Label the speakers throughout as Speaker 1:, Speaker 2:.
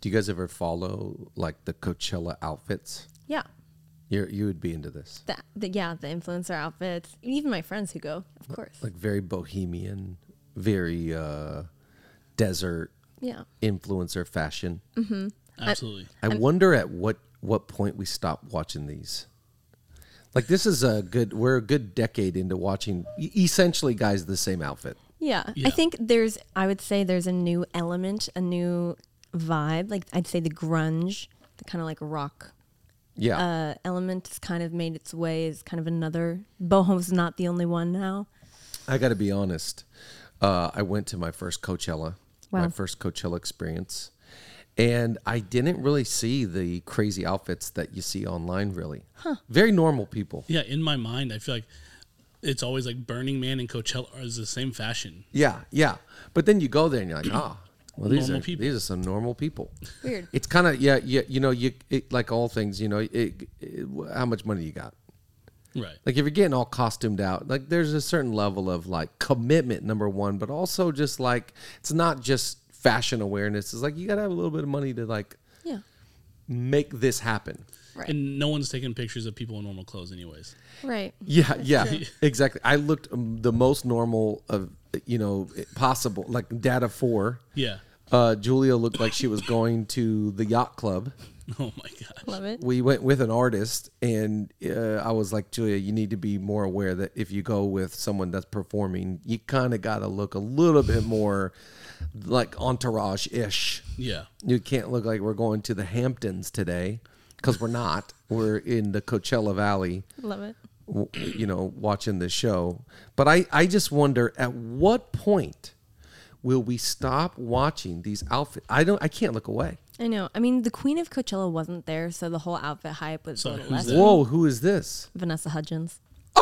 Speaker 1: Do you guys ever follow like the Coachella outfits?
Speaker 2: Yeah.
Speaker 1: You you would be into this,
Speaker 2: The, the, yeah, the influencer outfits. Even my friends who go, of course.
Speaker 1: like very bohemian, very uh, desert
Speaker 2: yeah.
Speaker 1: influencer fashion.
Speaker 3: Absolutely.
Speaker 1: I wonder at what what point we stop watching these. Like this is a good. We're a good decade into watching essentially guys the same outfit.
Speaker 2: Yeah.
Speaker 3: Yeah.
Speaker 2: I think there's, I would say there's a new element, a new vibe. Like I'd say the grunge, the kind of like rock
Speaker 1: Yeah,
Speaker 2: uh, element has kind of made its way as kind of another. Boho's not the only one now.
Speaker 1: I got to be honest. Uh, I went to my first Coachella, my first Coachella experience, and I didn't really see the crazy outfits that you see online. Really, very normal people.
Speaker 3: Yeah, in my mind, I feel like it's always like Burning Man and Coachella is the same fashion.
Speaker 1: Yeah, yeah. But then you go there and you're like, ah, well, these
Speaker 3: Normal
Speaker 1: are
Speaker 3: people.
Speaker 1: these are some normal people.
Speaker 2: Weird.
Speaker 1: It's kind of yeah, yeah. You know, you it, like all things. You know, it, it, how much money you got.
Speaker 3: Right.
Speaker 1: Like if you're getting all costumed out, like there's a certain level of like commitment, number one, but also just like it's not just fashion awareness. It's like you gotta have a little bit of money to like
Speaker 2: Yeah.
Speaker 1: make this happen.
Speaker 2: Right.
Speaker 3: And no one's taking pictures of people in normal clothes, anyways.
Speaker 2: right.
Speaker 1: Yeah, yeah, exactly. I looked um, the most normal of you know possible, like data four.
Speaker 3: Yeah.
Speaker 1: Uh, Julia looked like she was going to the yacht club.
Speaker 3: Oh my god.
Speaker 2: Love it.
Speaker 1: We went with an artist, and uh, I was like, Julia, you need to be more aware that if you go with someone that's performing, you kind of got to look a little bit more like entourage ish.
Speaker 3: Yeah.
Speaker 1: You can't look like we're going to the Hamptons today because we're not. We're in the Coachella Valley
Speaker 2: Love it.
Speaker 1: w- you know, watching this show. But I, I just wonder at what point will we stop watching these outfits? I don't, I can't look away.
Speaker 2: I know. I mean, the Queen of Coachella wasn't there, so the whole outfit hype was
Speaker 3: So
Speaker 2: a little
Speaker 3: who's
Speaker 2: less.
Speaker 3: that?
Speaker 1: Whoa, who is this?
Speaker 2: Vanessa Hudgens.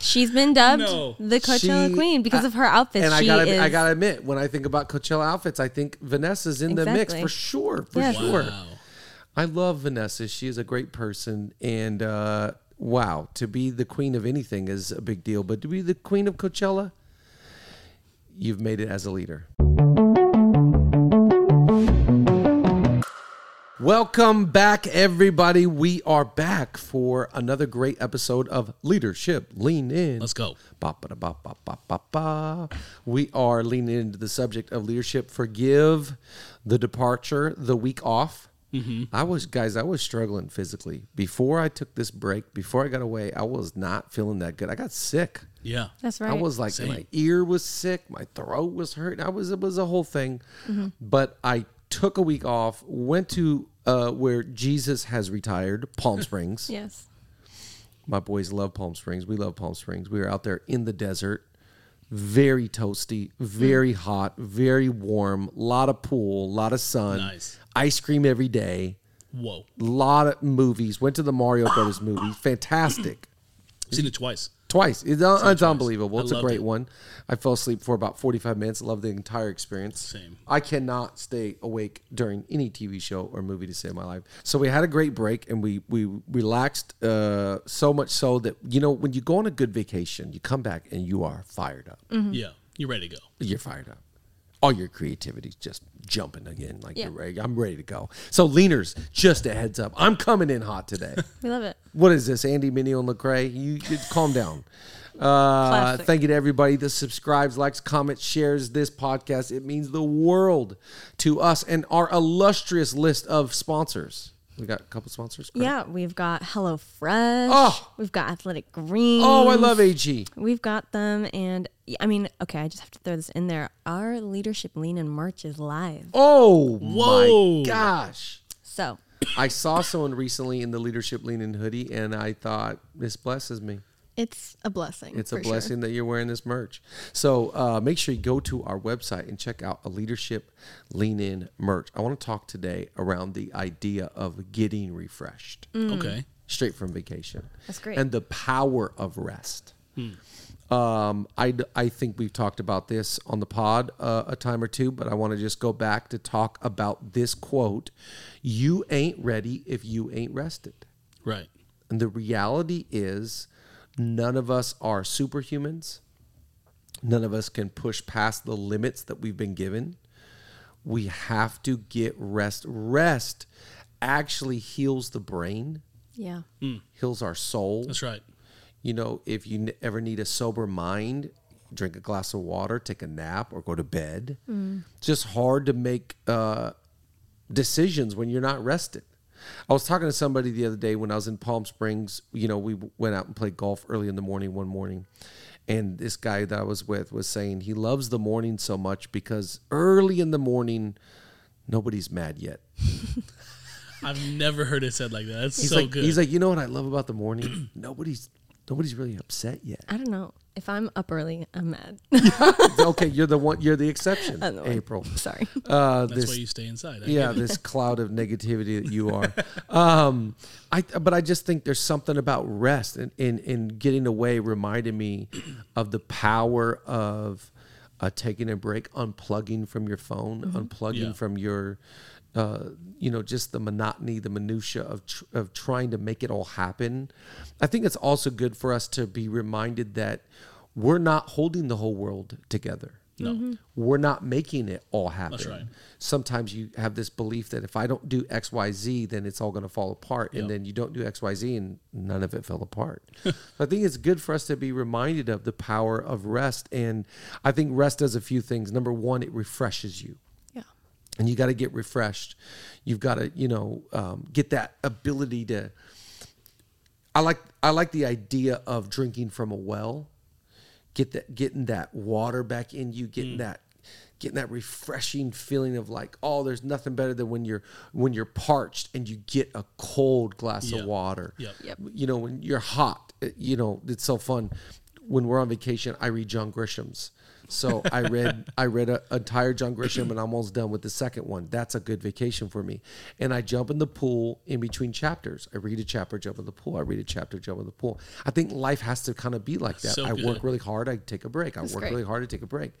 Speaker 2: She's been dubbed
Speaker 3: No.
Speaker 2: the Coachella
Speaker 1: She-
Speaker 2: Queen because
Speaker 1: I-
Speaker 2: of her outfits.
Speaker 1: And I
Speaker 2: she
Speaker 1: gotta,
Speaker 2: is,
Speaker 1: I gotta admit, when I think about Coachella outfits, I think Vanessa's in the mix
Speaker 2: Exactly.
Speaker 1: for sure, for
Speaker 2: Yes.
Speaker 1: sure.
Speaker 3: Wow.
Speaker 1: I love Vanessa. She is a great person, and uh, wow, to be the queen of anything is a big deal. But to be the queen of Coachella, you've made it as a leader. Welcome back, everybody. We are back for another great episode of Leadership Lean In.
Speaker 3: Let's go.
Speaker 1: We are leaning into the subject of leadership. Forgive the departure, the week off. Mm-hmm. I was, guys, I was struggling physically. Before I took this break, before I got away, I was not feeling that good. I got sick.
Speaker 3: Yeah.
Speaker 2: That's right.
Speaker 1: I was like,
Speaker 3: Same.
Speaker 1: my ear was sick, my throat was hurt. I was, it was a whole thing. But I took a week off, went to uh, where Jesus has retired, Palm Springs.
Speaker 2: yes.
Speaker 1: My boys love Palm Springs. We love Palm Springs. We were out there in the desert, very toasty, very hot, very warm, A lot of pool, a lot of sun,
Speaker 3: Nice.
Speaker 1: ice cream every day,
Speaker 3: Whoa.
Speaker 1: A lot of movies. Went to the Mario Brothers movie, fantastic.
Speaker 3: Seen it twice.
Speaker 1: Twice. It's, it's
Speaker 3: twice.
Speaker 1: unbelievable. It's a great
Speaker 3: it.
Speaker 1: one. I fell asleep for about 45 minutes. I loved the entire experience.
Speaker 3: Same.
Speaker 1: I cannot stay awake during any TV show or movie to save my life. So we had a great break and we we relaxed uh, so much so that you know when you go on a good vacation, you come back and you are fired up.
Speaker 3: Yeah. You're ready to go.
Speaker 1: You're fired up. All your creativity's just jumping again. Like
Speaker 2: Yeah.
Speaker 1: you're ready. I'm ready to go. So leaners, just a heads up. I'm coming in hot today.
Speaker 2: We love it.
Speaker 1: what is this? Andy Mineo and Lecrae? You, you calm down. Uh, thank you to everybody that subscribes, likes, comments, shares this podcast. It means the world to us and our illustrious list of sponsors. We got a couple sponsors. correct?
Speaker 2: Yeah, we've got Hello HelloFresh.
Speaker 1: Oh.
Speaker 2: We've got Athletic Greens.
Speaker 1: Oh, I love AG.
Speaker 2: We've got them, and I mean, okay, I just have to throw this in there. Our leadership lean in merch is live.
Speaker 1: Oh
Speaker 3: Whoa.
Speaker 1: my gosh.
Speaker 2: So
Speaker 1: I saw someone recently in the leadership lean in hoodie, and I thought this blesses me.
Speaker 2: It's a blessing.
Speaker 1: It's a
Speaker 2: for sure.
Speaker 1: blessing that you're wearing this merch. So uh, make sure you go to our website and check out a leadership lean in merch. I want to talk today around the idea of getting refreshed
Speaker 3: Okay.
Speaker 1: straight from vacation.
Speaker 2: Mm. That's great.
Speaker 1: And the power of rest. Um, I, I think we've talked about this on the pod uh, a time or two, but I want to just go back to talk about this quote You ain't ready if you ain't rested.
Speaker 3: Right.
Speaker 1: And the reality is, none of us are superhumans. None of us can push past the limits that we've been given. We have to get rest. Rest actually heals the brain,
Speaker 2: Yeah.
Speaker 1: heals our soul.
Speaker 3: That's right.
Speaker 1: You know, if you n- ever need a sober mind, drink a glass of water, take a nap, or go to bed. It's just hard to make uh, decisions when you're not rested. I was talking to somebody the other day when I was in Palm Springs. You know, we went out and played golf early in the morning one morning. And this guy that I was with was saying he loves the morning so much because early in the morning, nobody's mad yet.
Speaker 3: I've never heard it said like that. That's
Speaker 1: He's
Speaker 3: so
Speaker 1: like,
Speaker 3: good.
Speaker 1: he's like, you know what I love about the morning? nobody's nobody's really upset yet.
Speaker 2: I don't know. If I'm up early, I'm mad.
Speaker 1: okay, you're the one. You're the exception,
Speaker 2: I know.
Speaker 1: April.
Speaker 2: Sorry.
Speaker 1: Uh,
Speaker 3: That's
Speaker 1: this,
Speaker 3: why you stay inside. I
Speaker 1: yeah,
Speaker 3: get
Speaker 1: this cloud of negativity that you are. Um, I, but I just think there's something about rest and in, in getting away reminded me of the power of uh, taking a break, unplugging from your phone, unplugging
Speaker 3: Yeah.
Speaker 1: from your, uh, you know, just the monotony, the minutia of tr- of trying to make it all happen. I think it's also good for us to be reminded that we're not holding the whole world together.
Speaker 3: No.
Speaker 1: We're not making it all happen.
Speaker 3: right.
Speaker 1: Sometimes you have this belief that if I don't do X, Y, Z, then it's all going to fall apart. And then you don't do X, Y, Z, and none of it fell apart. so I think it's good for us to be reminded of the power of rest. And I think rest does a few things. Number one, it refreshes you
Speaker 2: Yeah.
Speaker 1: And you got to get refreshed. You've got to, you know, um, get that ability to. I like I like the idea of drinking from a well. Get that getting that water back in you, getting
Speaker 3: Mm.
Speaker 1: that getting that refreshing feeling of like, oh, there's nothing better than when you're when you're parched and you get a cold glass
Speaker 3: Yep.
Speaker 1: of water.
Speaker 3: Yep.
Speaker 2: Yep.
Speaker 1: You know, when you're hot, you know, it's so fun. When we're on vacation, I read John Grisham's. So I read I read a, entire John Grisham and I'm almost done with the second one. That's a good vacation for me. And I jump in the pool in between chapters. I read a chapter, jump in the pool. I read a chapter, jump in the pool. I think life has to kind of be like that.
Speaker 3: So
Speaker 1: I work really hard. I take a break. I
Speaker 2: That's
Speaker 1: work
Speaker 2: great.
Speaker 1: really hard. I take a break.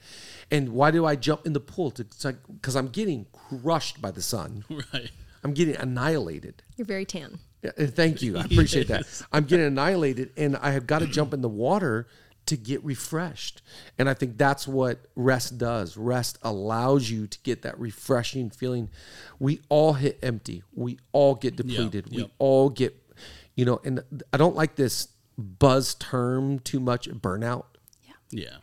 Speaker 1: And why do I jump in the pool? To, it's like because I'm getting crushed by the sun.
Speaker 3: Right.
Speaker 1: I'm getting annihilated.
Speaker 2: You're very tan.
Speaker 1: Yeah, Thank you. I appreciate
Speaker 3: Yes.
Speaker 1: that. I'm getting annihilated and I have got to jump in the water to get refreshed. And I think that's what rest does. Rest allows you to get that refreshing feeling. We all hit empty. We all get depleted. We
Speaker 3: yep.
Speaker 1: all get, you know, and I don't like this buzz term too much burnout.
Speaker 3: Yeah.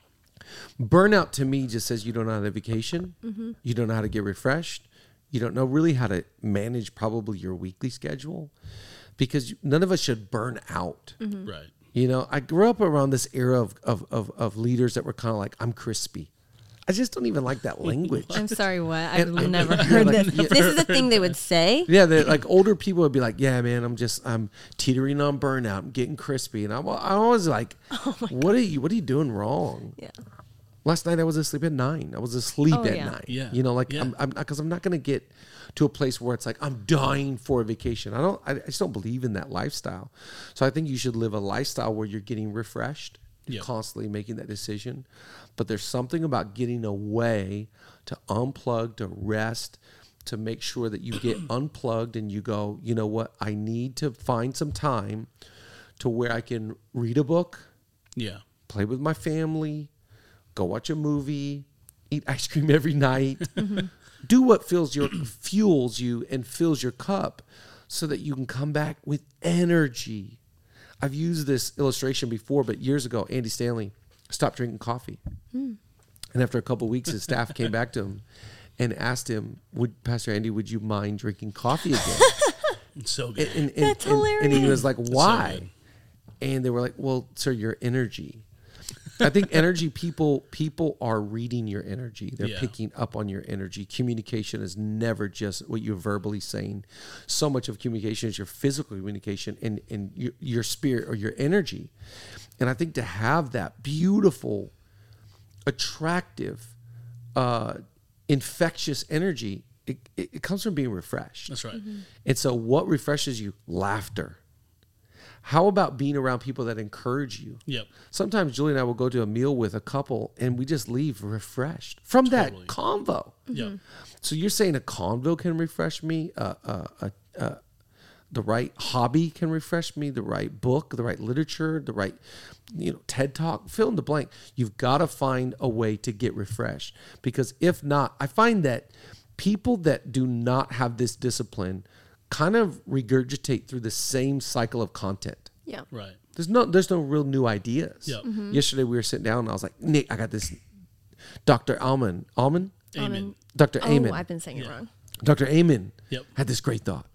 Speaker 1: Burnout to me just says you don't know how to vacation,
Speaker 2: Mm-hmm.
Speaker 1: you don't know how to get refreshed, you don't know really how to manage probably your weekly schedule because none of us should burn out.
Speaker 2: Mm-hmm.
Speaker 3: Right.
Speaker 1: You know, I grew up around this era of, of, of, of leaders that were kind of like, I'm crispy. I just don't even like that language.
Speaker 2: I'm sorry, what? I've
Speaker 1: And
Speaker 2: never
Speaker 1: yeah,
Speaker 2: heard
Speaker 1: like,
Speaker 2: this.
Speaker 1: yeah.
Speaker 2: This is the thing they would say.
Speaker 1: Yeah, like older people would be like, "Yeah, man, I'm just I'm teetering on burnout. I'm getting crispy," and I'm I'm always like, oh "What are you What are you doing wrong?"
Speaker 2: Yeah.
Speaker 1: Last night I was asleep at nine. I was asleep
Speaker 2: Oh,
Speaker 1: at
Speaker 2: yeah.
Speaker 1: nine.
Speaker 3: Yeah.
Speaker 1: You know, like
Speaker 3: Yeah.
Speaker 1: I'm, I'm because I'm not gonna get to a place where it's like I'm dying for a vacation. I don't. I, I just don't believe in that lifestyle. So I think you should live a lifestyle where you're getting refreshed. You're
Speaker 3: Yeah.
Speaker 1: constantly making that decision. But there's something about getting away to unplug, to rest, to make sure that you get unplugged and you go, you know what? I need to find some time to where I can read a book,
Speaker 3: Yeah.
Speaker 1: play with my family, go watch a movie, eat ice cream every night. Mm-hmm. Do what fills your fuels you and fills your cup so that you can come back with energy. I've used this illustration before, but years ago, Andy Stanley stopped drinking coffee. Hmm. And after a couple of weeks, his staff came back to him and asked him, "Would Pastor Andy, would you mind drinking coffee again?"
Speaker 3: It's so good.
Speaker 1: and, and, and-
Speaker 2: That's
Speaker 1: and- and he was like, "Why?"
Speaker 3: good.
Speaker 1: and they were like, "Well, sir, your energy." I think energy people people are reading your energy. They're
Speaker 3: Yeah.
Speaker 1: picking up on your energy. Communication is never just what you're verbally saying. So much of communication is your physical communication and and your, your spirit or your energy. And I think to have that beautiful, attractive, uh, infectious energy, it, it, it comes from being refreshed.
Speaker 3: That's right.
Speaker 1: And so, what refreshes you? Laughter. How about being around people that encourage you?
Speaker 3: Yep.
Speaker 1: Sometimes Julie and I will go to a meal with a couple and we just leave refreshed from
Speaker 3: Totally.
Speaker 1: that convo.
Speaker 3: Yep.
Speaker 1: So you're saying a convo can refresh me? Uh, uh, uh, uh, the right hobby can refresh me. The right book, the right literature, the right, you know, TED Talk. Fill in the blank. You've got to find a way to get refreshed because if not, I find that people that do not have this discipline kind of regurgitate through the same cycle of content.
Speaker 2: Yeah.
Speaker 3: Right.
Speaker 1: There's no there's no real new ideas.
Speaker 3: Yep.
Speaker 2: Mm-hmm.
Speaker 1: Yesterday we were sitting down and I was like, Nick, I got this Dr. Alman. Alman?
Speaker 3: Amen.
Speaker 1: Dr.
Speaker 2: Oh,
Speaker 1: Amen.
Speaker 2: I've been saying it wrong.
Speaker 1: Dr. Amen
Speaker 3: Yep.
Speaker 1: had this great thought.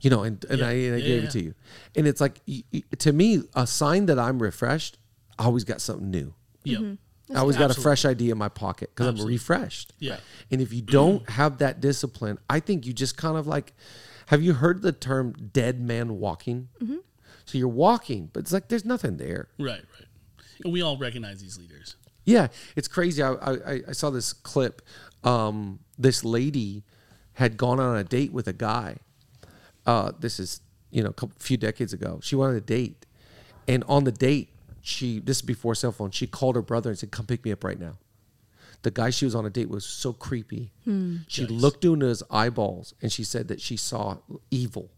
Speaker 1: You know, and, and
Speaker 3: Yeah.
Speaker 1: I, and I
Speaker 3: Yeah,
Speaker 1: gave
Speaker 3: yeah.
Speaker 1: it to you. And it's like, y- y- to me, a sign that I'm refreshed, I always got something new.
Speaker 3: Yep.
Speaker 2: Mm-hmm.
Speaker 1: I always got a fresh idea in my pocket because I'm refreshed.
Speaker 3: Yeah.
Speaker 1: And if you don't have that discipline, I think you just kind of like, have you heard the term dead man walking?
Speaker 2: Mm-hmm.
Speaker 1: So you're walking, but it's like there's nothing there.
Speaker 3: Right. Right. And we all recognize these leaders.
Speaker 1: Yeah, it's crazy. I I, I saw this clip. Um, this lady had gone on a date with a guy. Uh, this is you know a couple, few decades ago. She went on a date, and on the date, she this is before cell phone. She called her brother and said, "Come pick me up right now." The guy she was on a date with was so creepy. Hmm. She
Speaker 3: Yikes.
Speaker 1: looked into his eyeballs and she said that she saw evil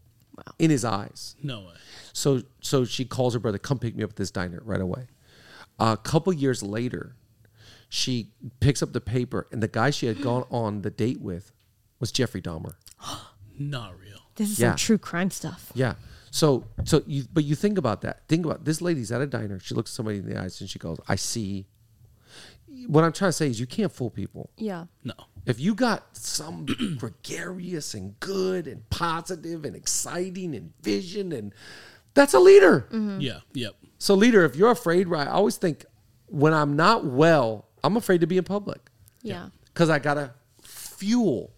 Speaker 1: in his eyes.
Speaker 3: No way.
Speaker 1: So so she calls her brother, come pick me up at this diner right away. a couple years later, she picks up the paper, and the guy she had gone on the date with was Jeffrey Dahmer.
Speaker 3: Not real.
Speaker 2: This is
Speaker 1: Yeah.
Speaker 2: some true crime stuff.
Speaker 1: Yeah. So so you but you think about that. Think about this lady's at a diner. She looks somebody in the eyes and she goes, I see. What I'm trying to say is you can't fool people.
Speaker 2: Yeah.
Speaker 3: No.
Speaker 1: If you got some gregarious and good and positive and exciting and vision and that's a leader.
Speaker 3: Yeah. Yep.
Speaker 1: So leader, if you're afraid, right? I always think when I'm not well, I'm afraid to be in public
Speaker 2: Yeah.
Speaker 1: because I gotta fuel,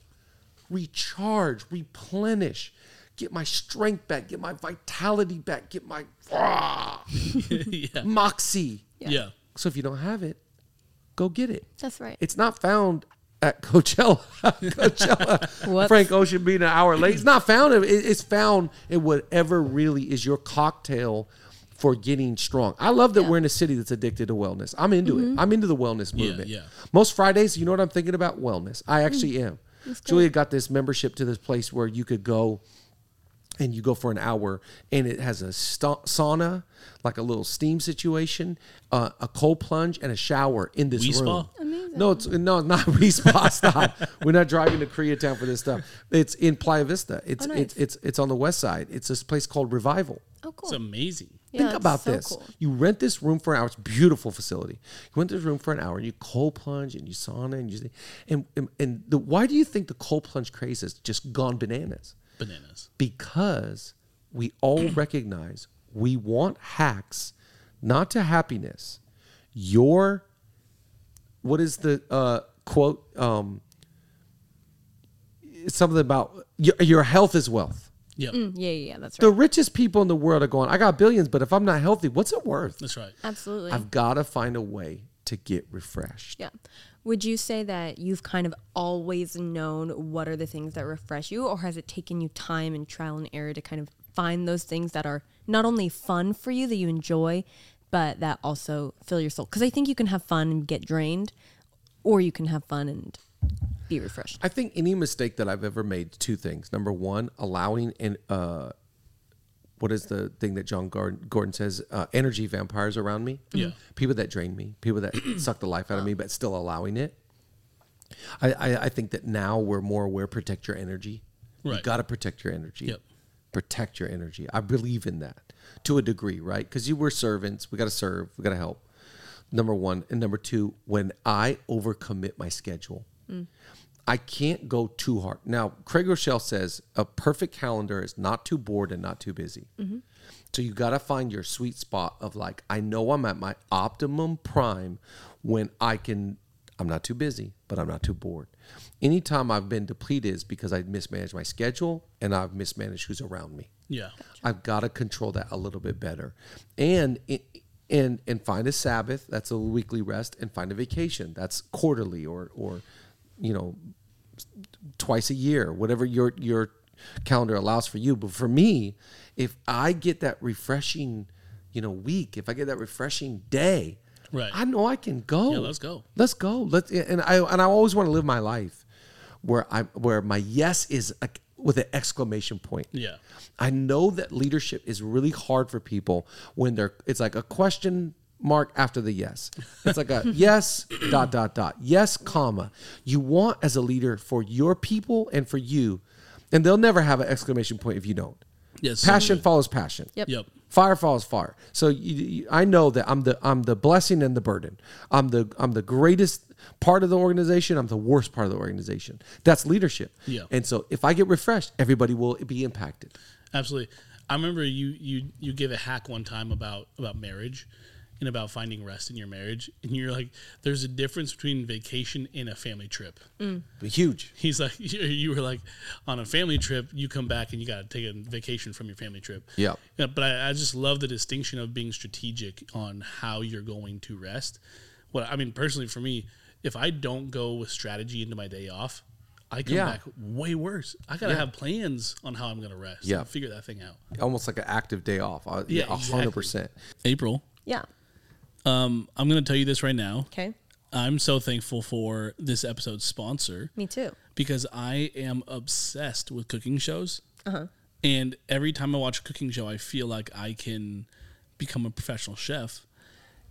Speaker 1: recharge, replenish, get my strength back, get my vitality back, get my ah,
Speaker 3: yeah.
Speaker 1: moxie.
Speaker 3: Yeah.
Speaker 1: So if you don't have it, go get it.
Speaker 2: That's right.
Speaker 1: It's not found at Coachella. Coachella. Frank Ocean being an hour late. It's not found. It's found in whatever really is your cocktail for getting strong. I love that we're in a city that's addicted to wellness. I'm into it. I'm into the wellness movement.
Speaker 3: yeah.
Speaker 1: Most Fridays, you know what I'm thinking about? Wellness. I actually am. Julia got this membership to this place where you could go and you go for an hour and it has a sta- sauna like a little steam situation uh, a cold plunge and a shower in this
Speaker 3: Wee
Speaker 1: room
Speaker 2: Amazing.
Speaker 1: no it's no not Wi Spa stop we're not driving to koreatown for this stuff it's in playa vista it's
Speaker 2: Oh,
Speaker 1: it's
Speaker 2: nice.
Speaker 1: it's it's on the west side it's this place called revival
Speaker 2: Oh, cool.
Speaker 3: It's amazing.
Speaker 1: Think
Speaker 2: that's
Speaker 1: about
Speaker 2: so
Speaker 1: this.
Speaker 2: cool.
Speaker 1: You rent this room for an hour. It's a beautiful facility. You rent this room for an hour. And you cold plunge and you sauna and you and and, and the, why do you think the cold plunge craze has just gone bananas?
Speaker 3: Bananas.
Speaker 1: because we all recognize we want hacks not to happiness your what is the uh quote um it's something about your, your health is wealth
Speaker 3: Yep.
Speaker 2: Mm, yeah, yeah, yeah, that's right.
Speaker 1: the richest people in the world are going i got billions but if i'm not healthy what's it worth
Speaker 3: That's right.
Speaker 2: Absolutely.
Speaker 1: i've got to find a way to get refreshed
Speaker 2: yeah. Would you say that you've kind of always known what are the things that refresh you, or has it taken you time and trial and error to kind of find those things that are not only fun for you that you enjoy, but that also fill your soul? Because I think you can have fun and get drained, or you can have fun and be refreshed.
Speaker 1: I think any mistake that I've ever made, two things. Number one, allowing and uh, what is the thing that Jon Gordon, Gordon says? Uh, energy vampires around me.
Speaker 3: Yeah.
Speaker 1: People that drain me, people that suck the life out of me, but still allowing it. I, I, I think that now we're more aware. Protect your energy. You got to protect your energy.
Speaker 3: Yep.
Speaker 1: Protect your energy. I believe in that to a degree, right? Because you were servants. We got to serve. We got to help. Number one and number two. When I overcommit my schedule, I can't go too hard. Now, Craig Groeschel says a perfect calendar is not too bored and not too busy. Mm-hmm. So you got to find your sweet spot of like, I know I'm at my optimum prime when I can, I'm not too busy, but I'm not too bored. Anytime I've been depleted is because I mismanaged my schedule and I've mismanaged who's around me.
Speaker 3: Yeah.
Speaker 1: I've got to control that a little bit better, and and and find a Sabbath that's a weekly rest, and find a vacation that's quarterly or or you know twice a year, whatever your your calendar allows for you. But for me, if I get that refreshing, you know, week, if I get that refreshing day,
Speaker 3: Right.
Speaker 1: I know I can go.
Speaker 3: Yeah, let's go.
Speaker 1: Let's go. Let's and I and I always want to live my life where I where my yes is a, with an exclamation point.
Speaker 3: Yeah.
Speaker 1: I know that leadership is really hard for people when they're it's like a question mark after the yes. It's like a yes dot dot dot. Yes, comma. You want as a leader for your people and for you, and they'll never have an exclamation point if you don't.
Speaker 3: Yes.
Speaker 1: Passion follows passion.
Speaker 2: Yep.
Speaker 3: Yep.
Speaker 1: Fire follows fire. So you, you, I know that I'm the I'm the blessing and the burden. I'm the I'm the greatest part of the organization. I'm the worst part of the organization. That's leadership.
Speaker 3: Yeah.
Speaker 1: And so if I get refreshed, everybody will be impacted.
Speaker 3: Absolutely. I remember you you you gave a hack one time about about marriage and about finding rest in your marriage, and you're like, "There's a difference between vacation and a family trip."
Speaker 1: Huge.
Speaker 3: He's like, you you were like, on a family trip, you come back and you got to take a vacation from your family trip.
Speaker 1: Yeah.
Speaker 3: Yeah, but I, I just love the distinction of being strategic on how you're going to rest. What I mean, personally, for me, if I don't go with strategy into my day off, I come
Speaker 1: Yeah.
Speaker 3: back way worse. I gotta
Speaker 1: Yeah.
Speaker 3: have plans on how I'm gonna rest.
Speaker 1: Yeah.
Speaker 3: and figure that thing out.
Speaker 1: Almost like an active day off. Uh,
Speaker 3: Yeah,
Speaker 1: yeah, a
Speaker 3: exactly.
Speaker 1: hundred percent.
Speaker 3: April,
Speaker 2: Yeah.
Speaker 3: Um, I'm gonna tell you this right now.
Speaker 2: Okay.
Speaker 3: I'm so thankful for this episode's sponsor.
Speaker 2: Me too.
Speaker 3: because I am obsessed with cooking shows.
Speaker 2: Uh-huh.
Speaker 3: And every time I watch a cooking show, I feel like I can become a professional chef.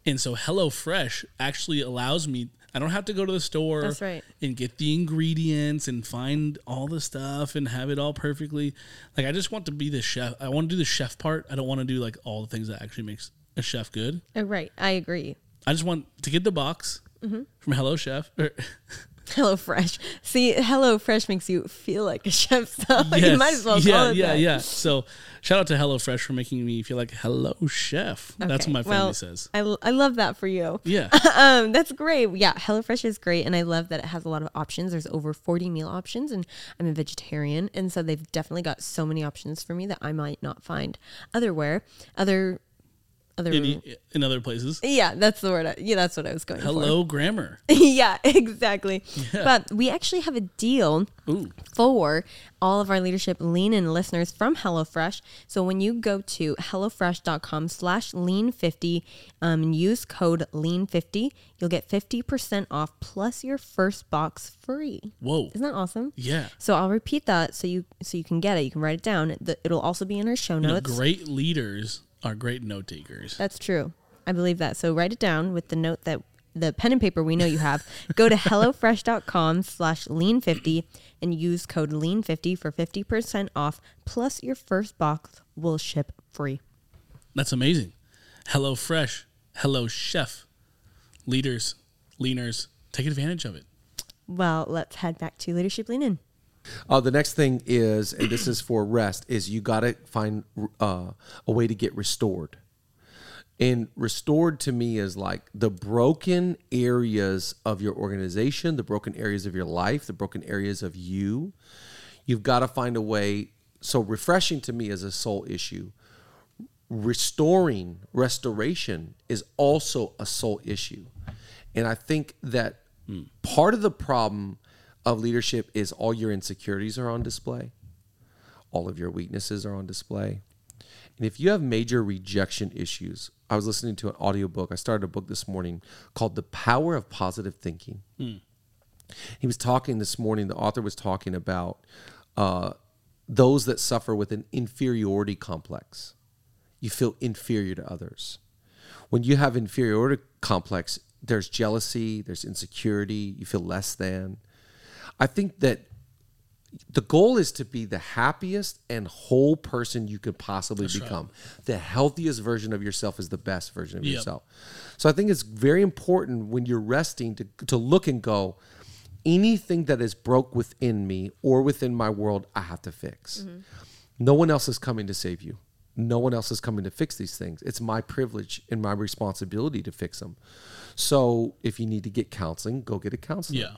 Speaker 3: And so HelloFresh actually allows me, I don't have to go to the store
Speaker 2: That's right.
Speaker 3: and get the ingredients and find all the stuff and have it all perfectly. Like, I just want to be the chef. I want to do the chef part. I don't want to do like all the things that actually makes a chef good.
Speaker 2: Oh, right. I agree.
Speaker 3: I just want to get the box
Speaker 2: Mm-hmm.
Speaker 3: from Hello Chef. or-
Speaker 2: Hello Fresh. See, Hello Fresh makes you feel like a chef. So you might as well
Speaker 3: yeah,
Speaker 2: call it
Speaker 3: yeah,
Speaker 2: that.
Speaker 3: yeah. So shout out to Hello Fresh for making me feel like hello chef. That's what my family
Speaker 2: well,
Speaker 3: says.
Speaker 2: I, I love that for you.
Speaker 3: Yeah.
Speaker 2: um, that's great. Yeah, Hello Fresh is great, and I love that it has a lot of options. There's over 40 meal options, and I'm a vegetarian, and so they've definitely got so many options for me that I might not find otherwhere. Other, other.
Speaker 3: in, in other places.
Speaker 2: yeah, that's the word. I, yeah, that's what I was going for.
Speaker 3: Hello grammar.
Speaker 2: yeah, exactly. But we actually have a deal
Speaker 3: Ooh.
Speaker 2: for all of our leadership lean in listeners from HelloFresh. So when you go to HelloFresh.com slash lean50 um, and use code lean50, you'll get 50% off plus your first box free.
Speaker 3: Whoa.
Speaker 2: Isn't that awesome?
Speaker 3: Yeah.
Speaker 2: So I'll repeat that so you so you can get it. You can write it down. The- It'll also be in our show
Speaker 3: You know,
Speaker 2: notes.
Speaker 3: great leaders are great note takers.
Speaker 2: That's true. I believe that. So write it down with the note that the pen and paper we know you have. Go to HelloFresh.com slash lean50 and use code lean50 for 50% off. Plus your first box will ship free.
Speaker 3: That's amazing. Hello Fresh. Hello Chef. Leaders, leaners, take advantage of it.
Speaker 2: Well, let's head back to Leadership Lean In.
Speaker 1: Uh, the next thing is, and this is for rest, is you got to find uh, a way to get restored. And restored to me is like the broken areas of your organization, the broken areas of your life, the broken areas of you. You've got to find a way. So, refreshing to me is a soul issue. Restoring, restoration is also a soul issue. And I think that part of the problem of leadership is all your insecurities are on display, all of your weaknesses are on display. And if you have major rejection issues, I was listening to an audiobook. I started a book this morning called The Power of Positive Thinking. He was talking this morning, the author was talking about uh, those that suffer with an inferiority complex. You feel inferior to others. When you have inferiority complex, there's jealousy, there's insecurity, you feel less than. I think that the goal is to be the happiest and whole person you could possibly become. The healthiest version of yourself is the best version of
Speaker 3: Yep.
Speaker 1: yourself. So I think it's very important when you're resting to, to look and go, anything that is broke within me or within my world, I have to fix. Mm-hmm. No one else is coming to save you. No one else is coming to fix these things. It's my privilege and my responsibility to fix them. So if you need to get counseling, go get a counselor.
Speaker 3: Yeah.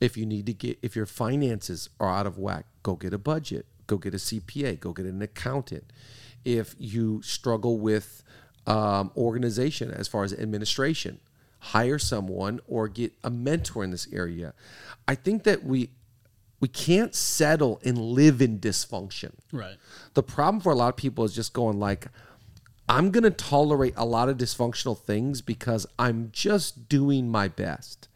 Speaker 1: If you need to get, if your finances are out of whack, go get a budget, go get a CPA, go get an accountant. If you struggle with um, organization as far as administration, hire someone or get a mentor in this area. I think that we we can't settle and live in dysfunction.
Speaker 3: Right.
Speaker 1: The problem for a lot of people is just going like, I'm going to tolerate a lot of dysfunctional things because I'm just doing my best.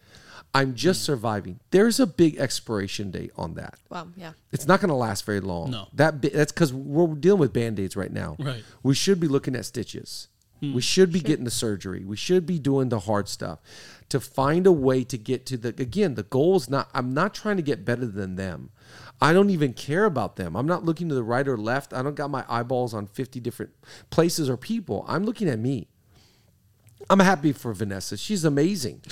Speaker 1: I'm just surviving. There's a big expiration date on that.
Speaker 2: Wow. Yeah.
Speaker 1: It's not going to last very long.
Speaker 3: No.
Speaker 1: That that's because we're dealing with band aids right now.
Speaker 3: Right.
Speaker 1: We should be looking at stitches. Hmm. we should be getting the surgery. We should be doing the hard stuff to find a way to get to the again, the goal is not I'm not trying to get better than them. I don't even care about them. I'm not looking to the right or left. I don't got my eyeballs on 50 different places or people. I'm looking at me. I'm happy for Vanessa. She's amazing.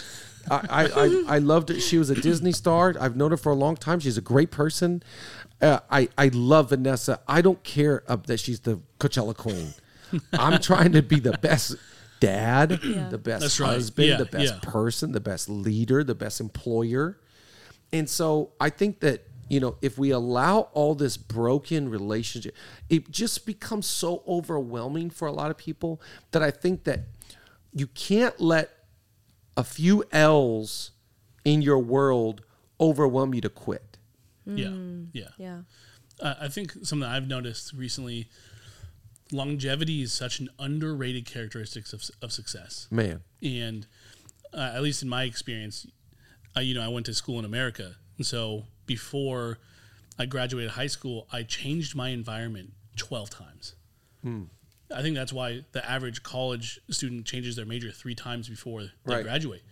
Speaker 1: I, I, I, I loved it. She was a Disney star. I've known her for a long time. She's a great person. Uh, I, I love Vanessa. I don't care uh, that she's the Coachella queen. I'm trying to be the best dad,
Speaker 2: Yeah.
Speaker 1: the best
Speaker 3: That's right.
Speaker 1: husband,
Speaker 3: Yeah,
Speaker 1: the best
Speaker 3: yeah.
Speaker 1: person, the best leader, the best employer. And so I think that, you know, if we allow all this broken relationship, it just becomes so overwhelming for a lot of people that I think that you can't let a few L's in your world overwhelm you to quit.
Speaker 3: Yeah, yeah.
Speaker 2: Yeah.
Speaker 3: Uh, I think something I've noticed recently: longevity is such an underrated characteristic of, of success.
Speaker 1: Man.
Speaker 3: and uh, at least in my experience, I, you know, I went to school in America, and so before I graduated high school, I changed my environment twelve times. I think that's why the average college student changes their major three times before they
Speaker 1: Right.
Speaker 3: graduate.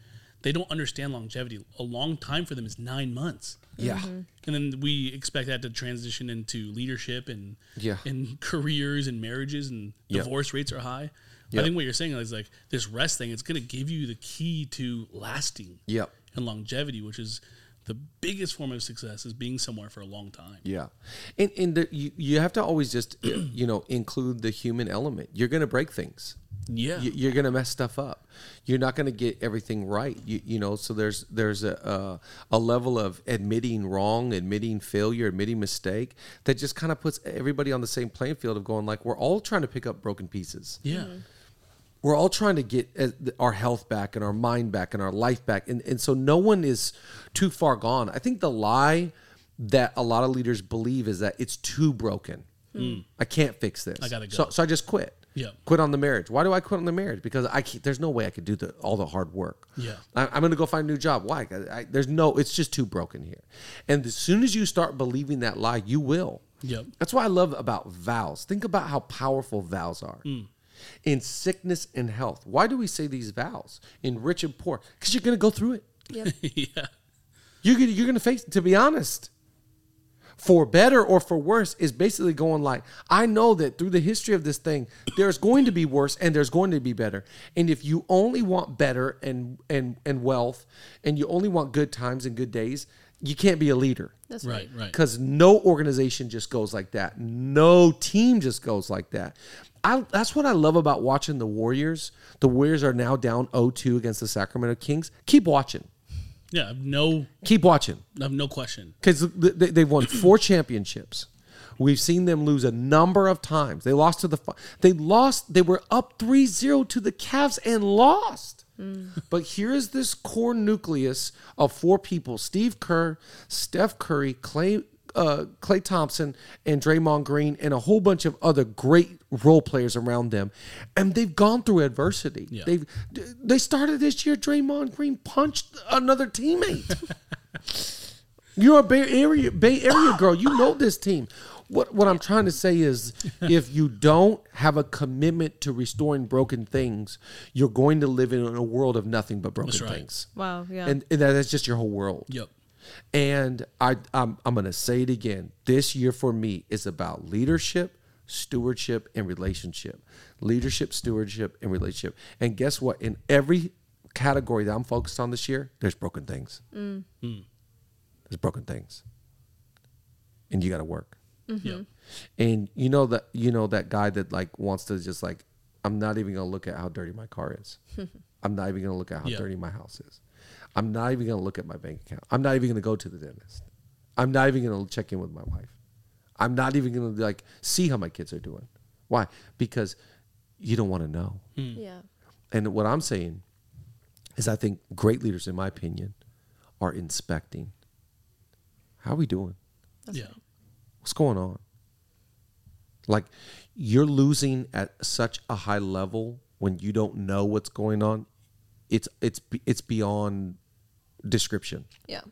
Speaker 3: They don't understand longevity. A long time for them is nine months.
Speaker 1: Yeah. Mm-hmm.
Speaker 3: And then we expect that to transition into leadership and
Speaker 1: Yeah.
Speaker 3: and careers and marriages and
Speaker 1: Yep.
Speaker 3: divorce rates are high.
Speaker 1: Yep.
Speaker 3: I think what you're saying is like this rest thing. It's going to give you the key to lasting
Speaker 1: Yep.
Speaker 3: and longevity, which is the biggest form of success is being somewhere for a long time.
Speaker 1: Yeah, and and the, you you have to always just you know include the human element. You're going to break things.
Speaker 3: Yeah.
Speaker 1: You- You're going to mess stuff up. You're not going to get everything right. You, you know, so there's there's a, a a level of admitting wrong, admitting failure, admitting mistake that just kind of puts everybody on the same playing field of going like we're all trying to pick up broken pieces.
Speaker 3: yeah. Mm-hmm.
Speaker 1: We're all trying to get uh, our health back and our mind back and our life back, and and so no one is too far gone. I think the lie that a lot of leaders believe is that it's too broken. I can't fix this.
Speaker 3: I gotta
Speaker 1: So,
Speaker 3: go.
Speaker 1: so I just quit.
Speaker 3: Yeah.
Speaker 1: Quit on the marriage. Why do I quit on the marriage? Because I can't, there's no way I could do the, all the hard work.
Speaker 3: Yeah.
Speaker 1: I, I'm going to go find a new job. Why? I, I, there's no. It's just too broken here. And as soon as you start believing that lie, you will.
Speaker 3: Yep.
Speaker 1: That's what I love about vows. Think about how powerful vows are.
Speaker 3: Hmm.
Speaker 1: In sickness and health. Why do we say these vows? In rich and poor. Because you're going to go through it.
Speaker 2: Yep.
Speaker 3: yeah.
Speaker 1: You're gonna, you're going to face. To be honest, for better or for worse is basically going like I know that through the history of this thing, there's going to be worse and there's going to be better. And if you only want better and and and wealth, and you only want good times and good days, you can't be a leader.
Speaker 2: That's
Speaker 3: Right.
Speaker 2: right.
Speaker 3: Right.
Speaker 1: because no organization just goes like that. No team just goes like that. I, that's what I love about watching the Warriors. The Warriors are now down 0-2 against the Sacramento Kings. Keep watching.
Speaker 3: Yeah. I've no.
Speaker 1: Keep watching
Speaker 3: I've no question.
Speaker 1: because they, they've won four championships. We've seen them lose a number of times. They lost to the they lost they were up 3-0 to the Cavs and lost. But here's this core nucleus of four people: Steve Kerr, Steph Curry, Klay uh, Klay Thompson, and Draymond Green, and a whole bunch of other great role players around them, and they've gone through adversity.
Speaker 3: Yeah.
Speaker 1: They've they started this year. Draymond Green punched another teammate. You're a Bay Area Bay Area girl. You know this team. What what I'm trying to say is, if you don't have a commitment to restoring broken things, you're going to live in a world of nothing but broken
Speaker 3: right.
Speaker 1: things,
Speaker 2: Wow. Yeah.
Speaker 1: and, and that's just your whole world.
Speaker 3: Yep.
Speaker 1: And I I'm I'm gonna say it again. This year for me is about leadership, stewardship, and relationship. Leadership, stewardship, and relationship. And guess what? In every category that I'm focused on this year, there's broken things. Mm. Hmm. There's broken things. And you gotta work. Mm-hmm.
Speaker 3: Yep. Mm-hmm.
Speaker 1: And you know that you know that guy that like wants to just like I'm not even gonna look at how dirty my car is. I'm not even gonna look at how
Speaker 3: Yeah.
Speaker 1: dirty my house is. I'm not even gonna look at my bank account. I'm not even gonna go to the dentist. I'm not even gonna check in with my wife. I'm not even gonna like see how my kids are doing. Why? Because you don't want to know. Hmm.
Speaker 2: yeah.
Speaker 1: And what I'm saying is, I think great leaders, in my opinion, are inspecting. How are we doing?
Speaker 3: yeah.
Speaker 1: What's going on? Like you're losing at such a high level when you don't know what's going on. It's it's it's beyond description.
Speaker 2: Yeah.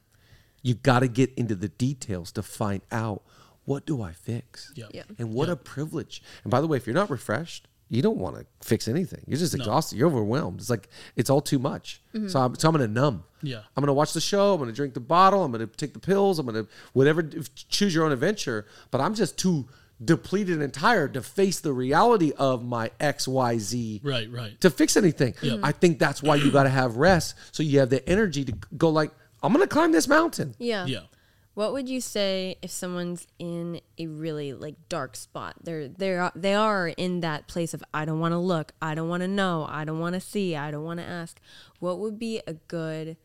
Speaker 1: You got to get into the details to find out what do I fix.
Speaker 3: Yep.
Speaker 2: Yeah.
Speaker 1: And what a privilege. And by the way, if you're not refreshed, you don't want to fix anything. You're just exhausted. You're overwhelmed. It's like it's all too much. Mm-hmm. So I'm so I'm gonna numb.
Speaker 3: Yeah.
Speaker 1: I'm gonna watch the show. I'm gonna drink the bottle. I'm gonna take the pills. I'm gonna whatever. Choose your own adventure. But I'm just too depleted and tired to face the reality of my X Y Z
Speaker 3: Right, right.
Speaker 1: to fix anything. I think that's why you got to have rest so you have the energy to go like I'm gonna climb this mountain.
Speaker 2: Yeah.
Speaker 3: Yeah.
Speaker 2: What would you say if someone's in a really like dark spot? They're they're they are in that place of I don't want to look, I don't want to know, I don't want to see, I don't want to ask. What would be a good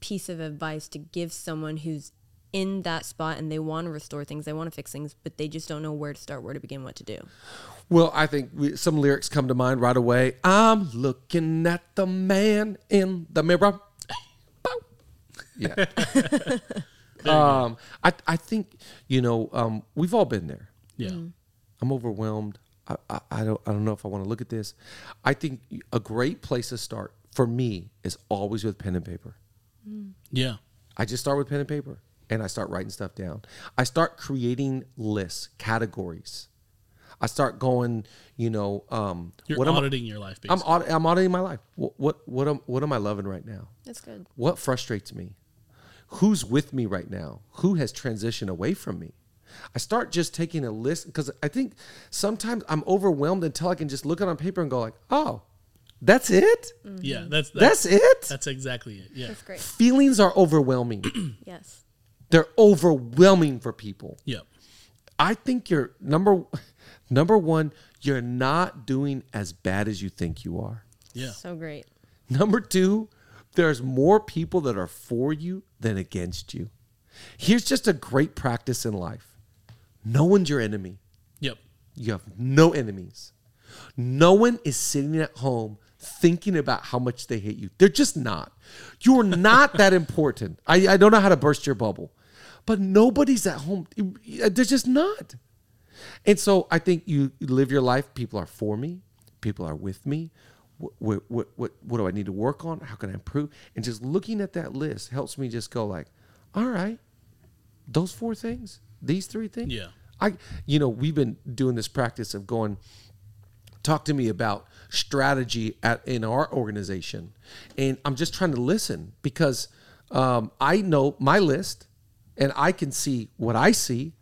Speaker 2: piece of advice to give someone who's in that spot and they want to restore things, they want to fix things, but they just don't know where to start, where to begin, what to do?
Speaker 1: Well, I think we, some lyrics come to mind right away. I'm looking at the man in the mirror. Yeah. um, I I think you know um, we've all been there.
Speaker 3: Yeah.
Speaker 1: I'm overwhelmed. I, I, I don't I don't know if I want to look at this. I think a great place to start for me is always with pen and paper.
Speaker 3: Yeah.
Speaker 1: I just start with pen and paper and I start writing stuff down. I start creating lists, categories. I start going, you know, um,
Speaker 3: You're
Speaker 1: what am I-
Speaker 3: auditing your life,
Speaker 1: I'm
Speaker 3: basically.
Speaker 1: audit, I'm auditing my life. What what what am what am I loving right now?
Speaker 2: That's good.
Speaker 1: What frustrates me? Who's with me right now? Who has transitioned away from me? I start just taking a list because I think sometimes I'm overwhelmed until I can just look it on paper and go like, oh, that's it.
Speaker 3: yeah. Mm-hmm. That's,
Speaker 1: That's
Speaker 3: that's,
Speaker 1: it.
Speaker 3: that's exactly it. Yeah.
Speaker 2: That's great.
Speaker 1: Feelings are overwhelming.
Speaker 2: Yes.
Speaker 1: They're overwhelming for people.
Speaker 3: Yep.
Speaker 1: I think you're number number one. You're not doing as bad as you think you are.
Speaker 3: Yeah.
Speaker 2: So great.
Speaker 1: Number two, there's more people that are for you than against you. Here's just a great practice in life no one's your enemy.
Speaker 3: Yep.
Speaker 1: You have no enemies. No one is sitting at home thinking about how much they hate you. They're just not. You're not that important. I, I don't know how to burst your bubble, but nobody's at home. Uh, they're just not. And so I think you live your life. People are for me. People are with me. What, what, what, what, do I need to work on? How can I improve? And just looking at that list helps me just go like, all right, those four things, these three things.
Speaker 3: Yeah.
Speaker 1: I, you know, we've been doing this practice of going, talk to me about strategy at in our organization, and I'm just trying to listen because um, I know my list, and I can see what I see,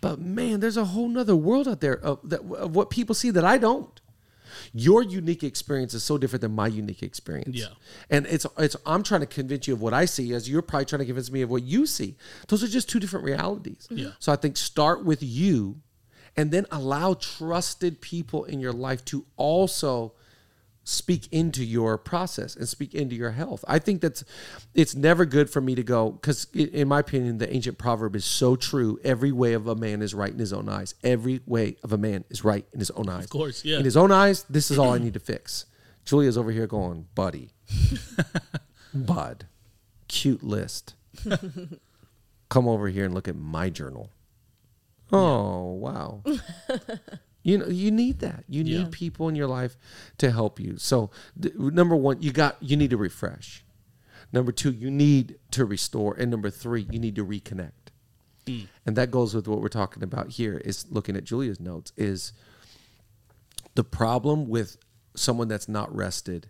Speaker 1: but man, there's a whole nother world out there of, that, of what people see that I don't. Your unique experience is so different than my unique experience.
Speaker 3: Yeah.
Speaker 1: And it's it's I'm trying to convince you of what I see as you're probably trying to convince me of what you see. Those are just two different realities.
Speaker 3: Yeah.
Speaker 1: So I think start with you and then allow trusted people in your life to also speak into your process and speak into your health. I think that's it's never good for me to go cuz in my opinion the ancient proverb is so true every way of a man is right in his own eyes. Every way of a man is right in his own eyes. Of
Speaker 3: course, yeah.
Speaker 1: In his own eyes, this is all I need to fix. Julia's over here going, "Buddy. Bud. Cute list. Come over here and look at my journal." Oh, wow. you know, you need that. You need
Speaker 3: Yeah.
Speaker 1: people in your life to help you. So, th- number 1, you got you need to refresh. Number 2, you need to restore, and number 3, you need to reconnect. Mm. And that goes with what we're talking about here is looking at Julia's notes is the problem with someone that's not rested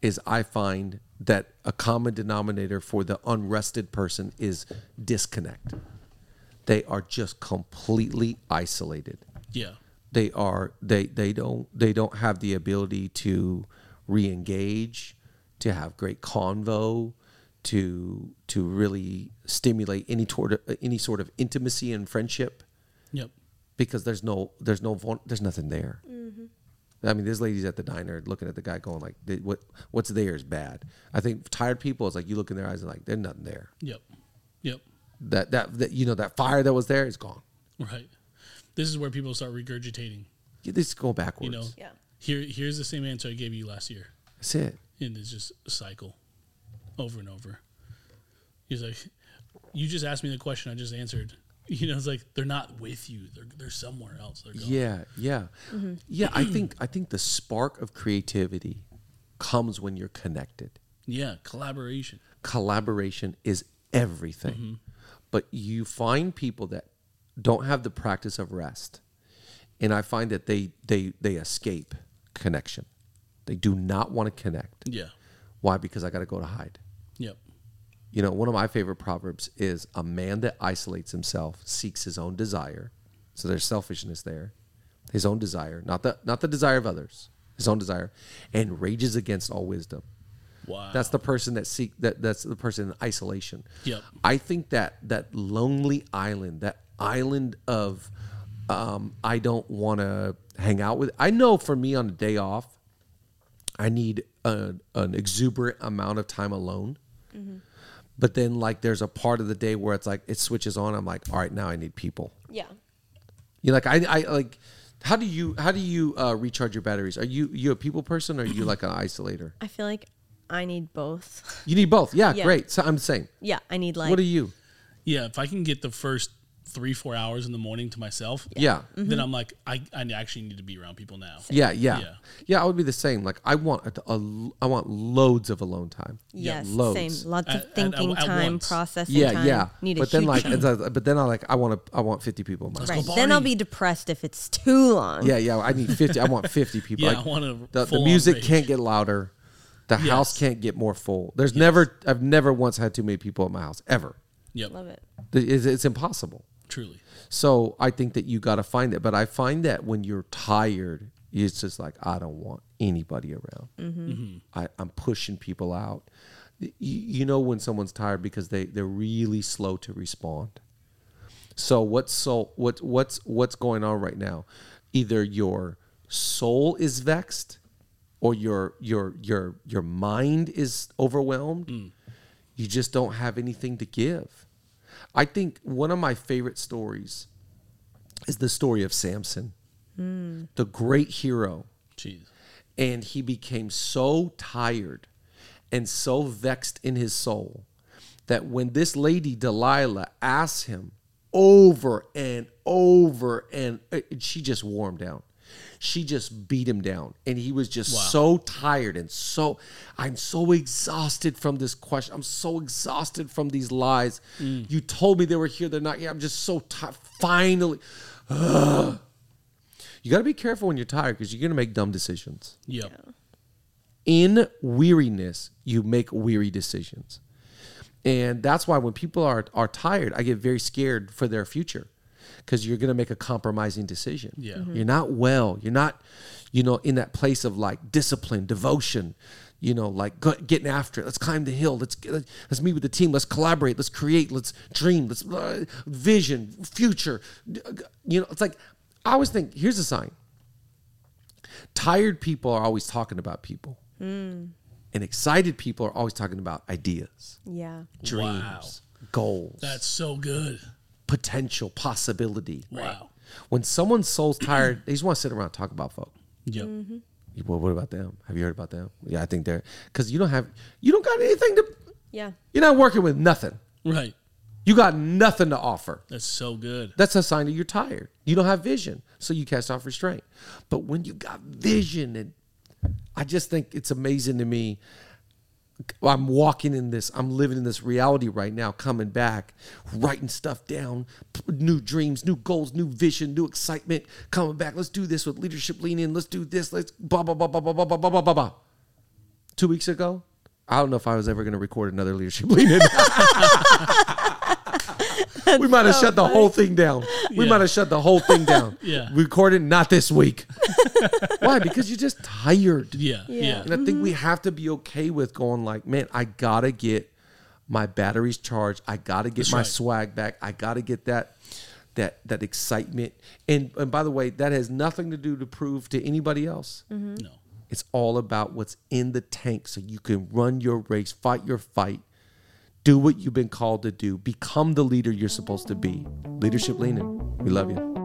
Speaker 1: is I find that a common denominator for the unrested person is disconnect. They are just completely isolated.
Speaker 3: Yeah.
Speaker 1: They are they they don't they don't have the ability to re-engage, to have great convo, to to really stimulate any sort of any sort of intimacy and friendship
Speaker 3: Yep.
Speaker 1: because there's no there's no there's nothing there. Mm-hmm. I mean, there's ladies at the diner looking at the guy going like, "What what's there is bad." I think tired people is like you look in their eyes and like there's nothing there.
Speaker 3: Yep. Yep.
Speaker 1: That that that you know that fire that was there is gone.
Speaker 3: Right. This is where people start regurgitating.
Speaker 1: You just go backwards.
Speaker 3: You know.
Speaker 2: Yeah.
Speaker 3: Here, here's the same answer I gave you last year,
Speaker 1: That's it.
Speaker 3: and it's just a cycle, over and over. He's like, "You just asked me the question I just answered." You know, it's like they're not with you; they're they're somewhere else. They're gone.
Speaker 1: Yeah, yeah, mm-hmm. yeah. I think I think the spark of creativity comes when you're connected.
Speaker 3: Yeah. Collaboration.
Speaker 1: Collaboration is everything, mm-hmm. but you find people that don't have the practice of rest, and I find that they they they escape connection. They do not want to connect.
Speaker 3: Yeah.
Speaker 1: Why? Because I got to go to hide.
Speaker 3: Yep.
Speaker 1: You know, one of my favorite proverbs is a man that isolates himself seeks his own desire. So there's selfishness there. His own desire, not the not the desire of others. His own desire and rages against all wisdom.
Speaker 3: Wow.
Speaker 1: That's the person that seek that that's the person in isolation.
Speaker 3: Yep.
Speaker 1: I think that that lonely island, that island of um, I don't want to hang out with. I know for me on a day off, I need a, an exuberant amount of time alone. But then like there's a part of the day where it's like it switches on. I'm like, all right, now I need people.
Speaker 2: Yeah.
Speaker 1: You like I I like. How do you how do you uh, recharge your batteries? Are you you a people person or are you like an isolator?
Speaker 2: I feel like I need both.
Speaker 1: You need both. Yeah,
Speaker 2: Yeah.
Speaker 1: great. So I'm the same.
Speaker 2: yeah, I need like
Speaker 1: what are you?
Speaker 3: yeah. If I can get the first three, four hours in the morning to myself,
Speaker 1: Yeah. Mm-hmm.
Speaker 3: then I'm like, I, I actually need to be around people now.
Speaker 1: Yeah, yeah,
Speaker 3: Yeah.
Speaker 1: yeah, I would be the same. Like I want a, a- I want loads of alone time.
Speaker 2: yes,
Speaker 1: loads.
Speaker 2: same. Lots
Speaker 3: At-
Speaker 2: of thinking
Speaker 3: at- at
Speaker 2: time,
Speaker 3: once.
Speaker 2: processing
Speaker 1: Yeah,
Speaker 2: time.
Speaker 1: yeah.
Speaker 2: Need a
Speaker 1: but then like,
Speaker 2: chunk.
Speaker 1: it's but then I like I want to I want fifty people in my
Speaker 2: right. Then I'll be depressed if it's too long.
Speaker 1: Yeah, yeah. I need fifty. I want fifty people.
Speaker 3: Yeah,
Speaker 1: Like,
Speaker 3: I want a
Speaker 1: the, the music
Speaker 3: rage.
Speaker 1: can't get louder. The house can't get more full. There's never I've never once had too many people at my house ever.
Speaker 3: Yep.
Speaker 2: Love it.
Speaker 1: It's, it's impossible.
Speaker 3: Truly.
Speaker 1: So I think that you got to find that. But I find that when you're tired, it's just like I don't want anybody around.
Speaker 2: Mm-hmm.
Speaker 1: I, I'm pushing people out. You, you know when someone's tired because they they're really slow to respond. So what's so what what's what's going on right now? Either your soul is vexed, or your your your your mind is overwhelmed. You just don't have anything to give. I think one of my favorite stories is the story of Samson, the great hero.
Speaker 3: Jeez.
Speaker 1: And he became so tired and so vexed in his soul that when this lady Delilah asked him over and over and uh, she just wore him down. She just beat him down and he was just
Speaker 3: Wow.
Speaker 1: so tired and so I'm so exhausted from this question. I'm so exhausted from these lies. Mm. You told me they were here, they're not here. I'm just so tired. Finally. Ugh. You got to be careful when you're tired because you're going to make dumb decisions
Speaker 3: Yep.
Speaker 1: in weariness, you make weary decisions. And that's why when people are, are tired, I get very scared for their future because you're going to make a compromising decision.
Speaker 3: Yeah. Mhm.
Speaker 1: You're not well. You're not, you know, in that place of like discipline, devotion, you know, like go, getting after it. Let's climb the hill. Let's let's meet with the team. Let's collaborate. Let's create. Let's dream. Let's uh, vision, future. You know, it's like I always think here's a sign tired people are always talking about people and excited people are always talking about ideas
Speaker 2: Yeah.
Speaker 1: dreams
Speaker 3: Wow.
Speaker 1: goals
Speaker 3: That's so good.
Speaker 1: Potential possibility
Speaker 3: Wow.
Speaker 1: when someone's soul's tired they just want to sit around and talk about folk
Speaker 3: Yep.
Speaker 2: Mm-hmm.
Speaker 1: Well, what about them have you heard about them yeah i think they're because you don't have you don't got anything to
Speaker 2: Yeah.
Speaker 1: you're not working with nothing
Speaker 3: Right.
Speaker 1: you got nothing to offer
Speaker 3: That's so good.
Speaker 1: that's a sign that you're tired. You don't have vision, so you cast off restraint. But when you got vision, and I just think it's amazing to me. I'm walking in this, I'm living in this reality right now, coming back, writing stuff down, new dreams, new goals, new vision, new excitement, coming back. Let's do this with leadership lean in. Let's do this. Let's blah, blah, blah, blah, blah, blah, blah, blah, blah, blah, blah. Two weeks ago, I don't know if I was ever going to record another leadership lean in. we might have shut the whole thing down. We
Speaker 3: Yeah.
Speaker 1: might have shut the whole thing down.
Speaker 3: Yeah.
Speaker 1: Recorded not this week. Why? Because you're just tired.
Speaker 3: Yeah.
Speaker 2: Yeah.
Speaker 3: Yeah.
Speaker 1: And I think we have to be okay with going like, man, I gotta get my batteries charged. I gotta get
Speaker 3: That's
Speaker 1: my
Speaker 3: right.
Speaker 1: swag back. I gotta get that that that excitement. And and by the way, that has nothing to do to prove to anybody else. Mm-hmm. Mm-hmm.
Speaker 3: No.
Speaker 1: It's all about what's in the tank so you can run your race, fight your fight, do what you've been called to do, become the leader you're supposed to be. Leadership Lean In. We love you.